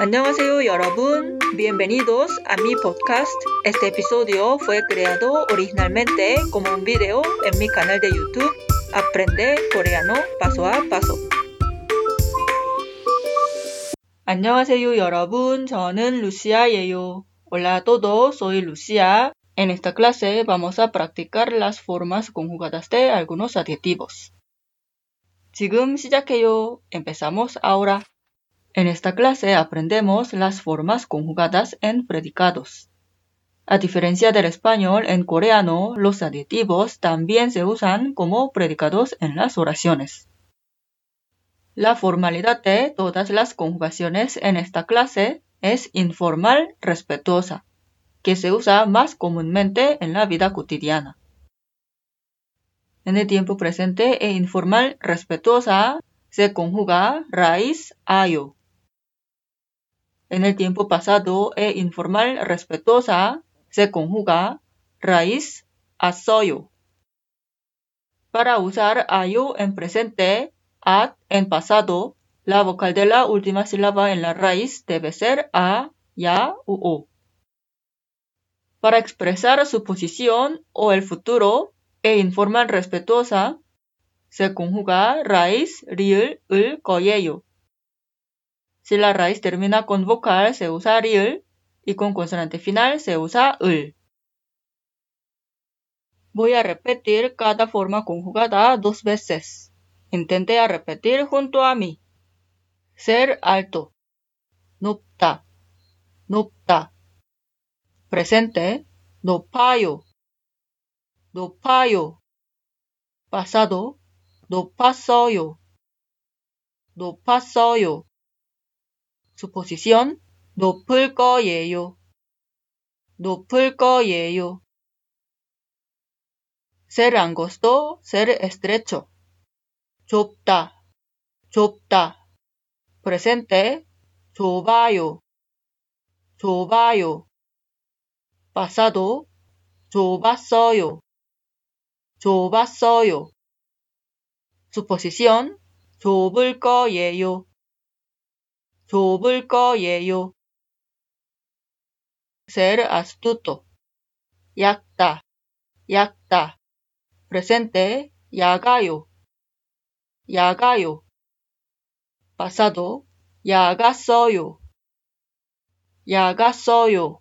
Annyeonghaseyo 여러분, bienvenidos a mi podcast. Este episodio fue creado originalmente como un video en mi canal de YouTube Aprende coreano paso a paso. 안녕하세요 여러분, 저는 루시아예요. Hola a todos, soy Lucia. En esta clase vamos a practicar las formas conjugadas de algunos adjetivos. 지금 시작해요. Empezamos ahora. En esta clase aprendemos las formas conjugadas en predicados. A diferencia del español, en coreano los adjetivos también se usan como predicados en las oraciones. La formalidad de todas las conjugaciones en esta clase es informal respetuosa, que se usa más comúnmente en la vida cotidiana. En el tiempo presente e informal respetuosa se conjuga raíz ayo. En el tiempo pasado e informal respetuosa se conjuga raíz a soyo. Para usar ayo en presente, at en pasado, la vocal de la última sílaba en la raíz debe ser a, ya u o. Para expresar su posición o el futuro e informal respetuosa, se conjuga raíz, riel, el. Si la raíz termina con vocal, se usa ri을 y con consonante final se usa 을. Voy a repetir cada forma conjugada dos veces. Intente a repetir junto a mí. Ser alto. 높다. 높다. Presente. 높아요. 높아요. Pasado. 높았어요. 높았어요. Suposición. 높을 거예요. 높을 거예요. Ser angosto, ser estrecho. 좁다, 좁다. Presente, 좁아요, 좁아요. Pasado, 좁았어요, 좁았어요. Suposición, 좁을 거예요, 좁을 거예요. Ser astuto, 얕다, 얕다. Presente, 야가요, 야가요. Pasado, 야갔어요, 야갔어요.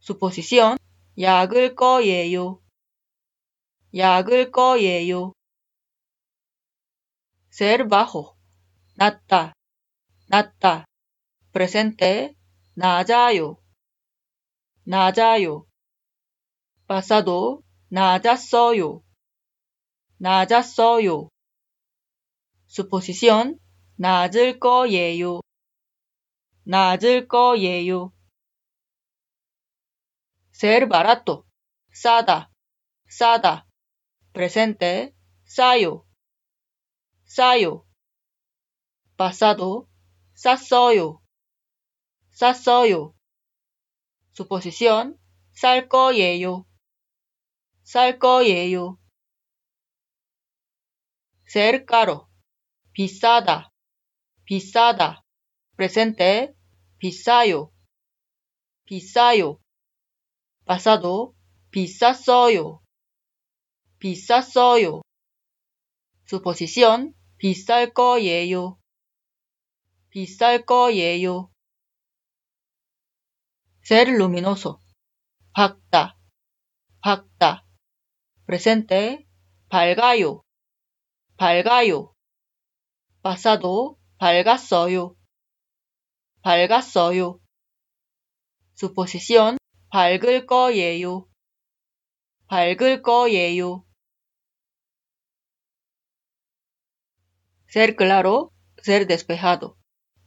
Suposición, 약을 거예요, 약을 거예요. Ser bajo, 낮다, 낮다. Presente, 낮아요, 낮아요. Pasado, 낮았어요, 낮았어요. Suposición, 낮을 거예요, 낮을 거예요. Ser barato, 싸다, 싸다. Presente, 싸요, 싸요. Pasado, 쌌어요, 쌌어요. Suposición, 쌀 거예요, 쌀 거예요. Ser caro, 비싸다, 비싸다. Presente, 비싸요, 비싸요. Pasado, 비쌌어요, 비쌌어요. Suposición, 비쌀 거예요, 비쌀 거예요. Ser luminoso, 밝다, 밝다. Presente, 밝아요, 밝아요. Pasado, 밝았어요, 밝았어요. Suposición, 밝을 거예요, 밝을 거예요. Ser claro, ser despejado.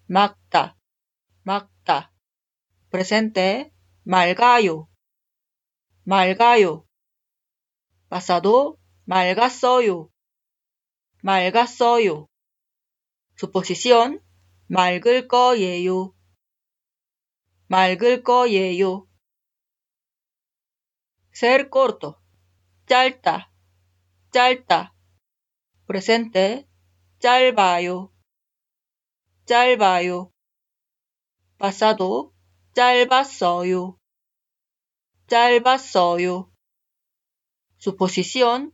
맑다, 맑다. Presente, 맑아요, 맑아요. Pasado, 맑았어요, 맑았어요. Suposición, 맑을 거예요, 맑을 거예요. Ser corto, 짧다, 짧다. Presente, 짧아요, 짧아요. pasado 짧았어요. 짧았어요. suposición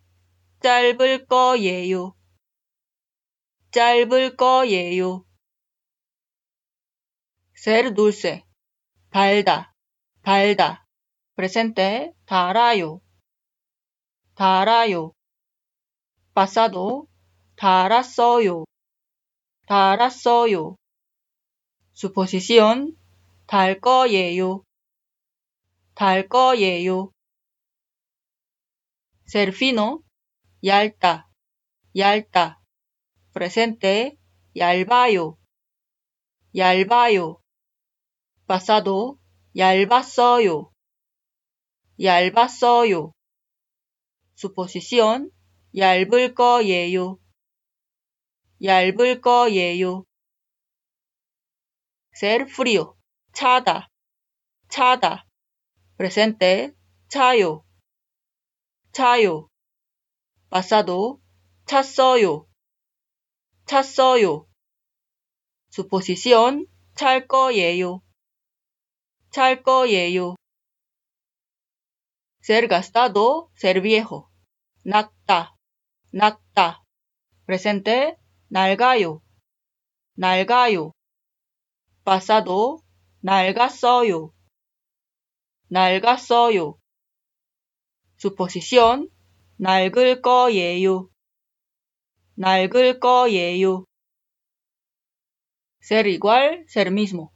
짧을 거예요. 짧을 거예요. ser dulce 달다 달다 presente 달아요. 달아요. pasado 달았어요. 달았어요. suposición 달 거예요. 달 거예요. ser fino 얇다 얇다 presente 얇아요. 얇아요. pasado 얇았어요. 얇았어요. suposición 얇을 거예요. 얇을 거예요. ser frío 차다 차다 presente 차요 차요 pasado 찼어요 찼어요 suposición 찰 거예요 찰 거예요 ser gastado ser viejo 낫다 낫다 presente 낡아요 낡아요 pasado 낡았어요. 낡았어요. suposición 낡을 거예요. 낡을 거예요. ser igual, ser mismo.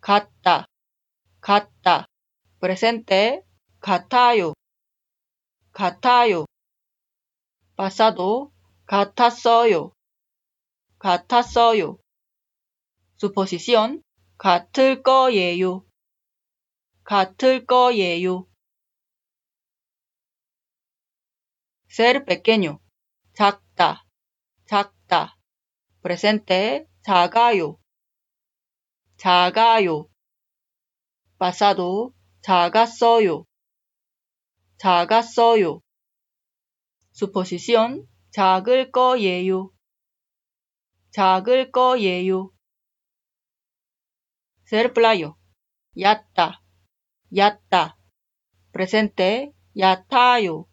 같다, 같다. presente 같아요. 같아요. pasado 같았어요. 같았어요. suposición 같을 거예요. 같을 거예요. ser pequeño 작다 작다 presente 작아요. 작아요. pasado 작았어요. 작았어요. suposición 작을 거예요. 작을 거예요. playo. 얕다, 얕다. presente, 얕아요,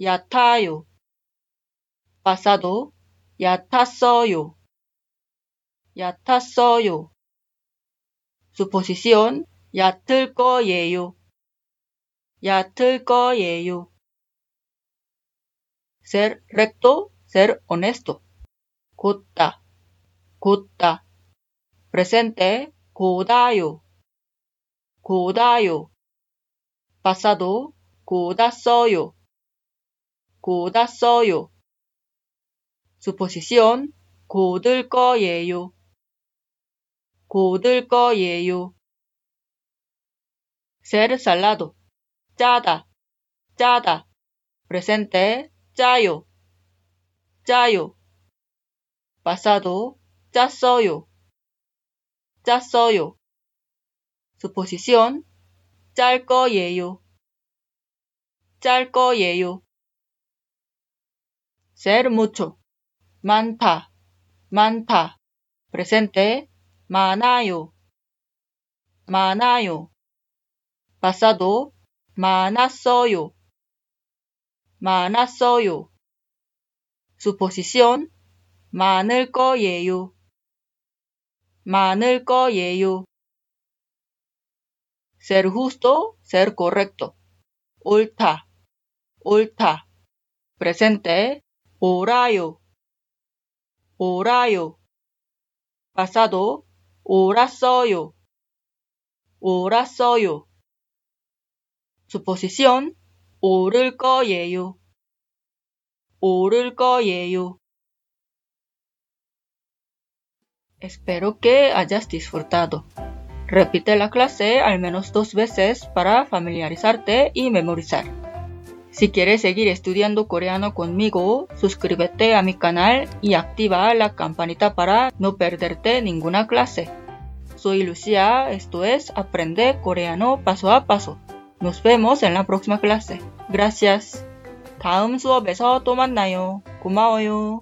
얕아요. pasado, 얕았어요, 얕았어요. suposición, 얕을 거예요, 얕을 거예요. ser recto, ser honesto. 곧다, 곧다. presente 고다요 고다요 pasado 고다써요 고다써요 suposición 고들 거예요 고들 거예요 ser salado 짜다 짜다 presente 짜요 짜요 pasado 짰어요 짰어요. suposición 짤 거예요. 짤 거예요. ser mucho 많다 많다 presente 많아요. 많아요. pasado 많았어요. 많았어요. suposición 많을 거예요. 많을 거예요. ser justo, ser correcto. 옳다, 옳다. presente, 옳아요, 옳아요. pasado, 옳았어요, 옳았어요. suposición, 옳을 거예요, 옳을 거예요. Espero que hayas disfrutado. Repite la clase al menos dos veces para familiarizarte y memorizar. Si quieres seguir estudiando coreano conmigo, suscríbete a mi canal y activa la campanita para no perderte ninguna clase. Soy Lucia, esto es Aprende Coreano Paso a Paso. Nos vemos en la próxima clase. Gracias. 다음 수업에서 또 만나요. 고마워요.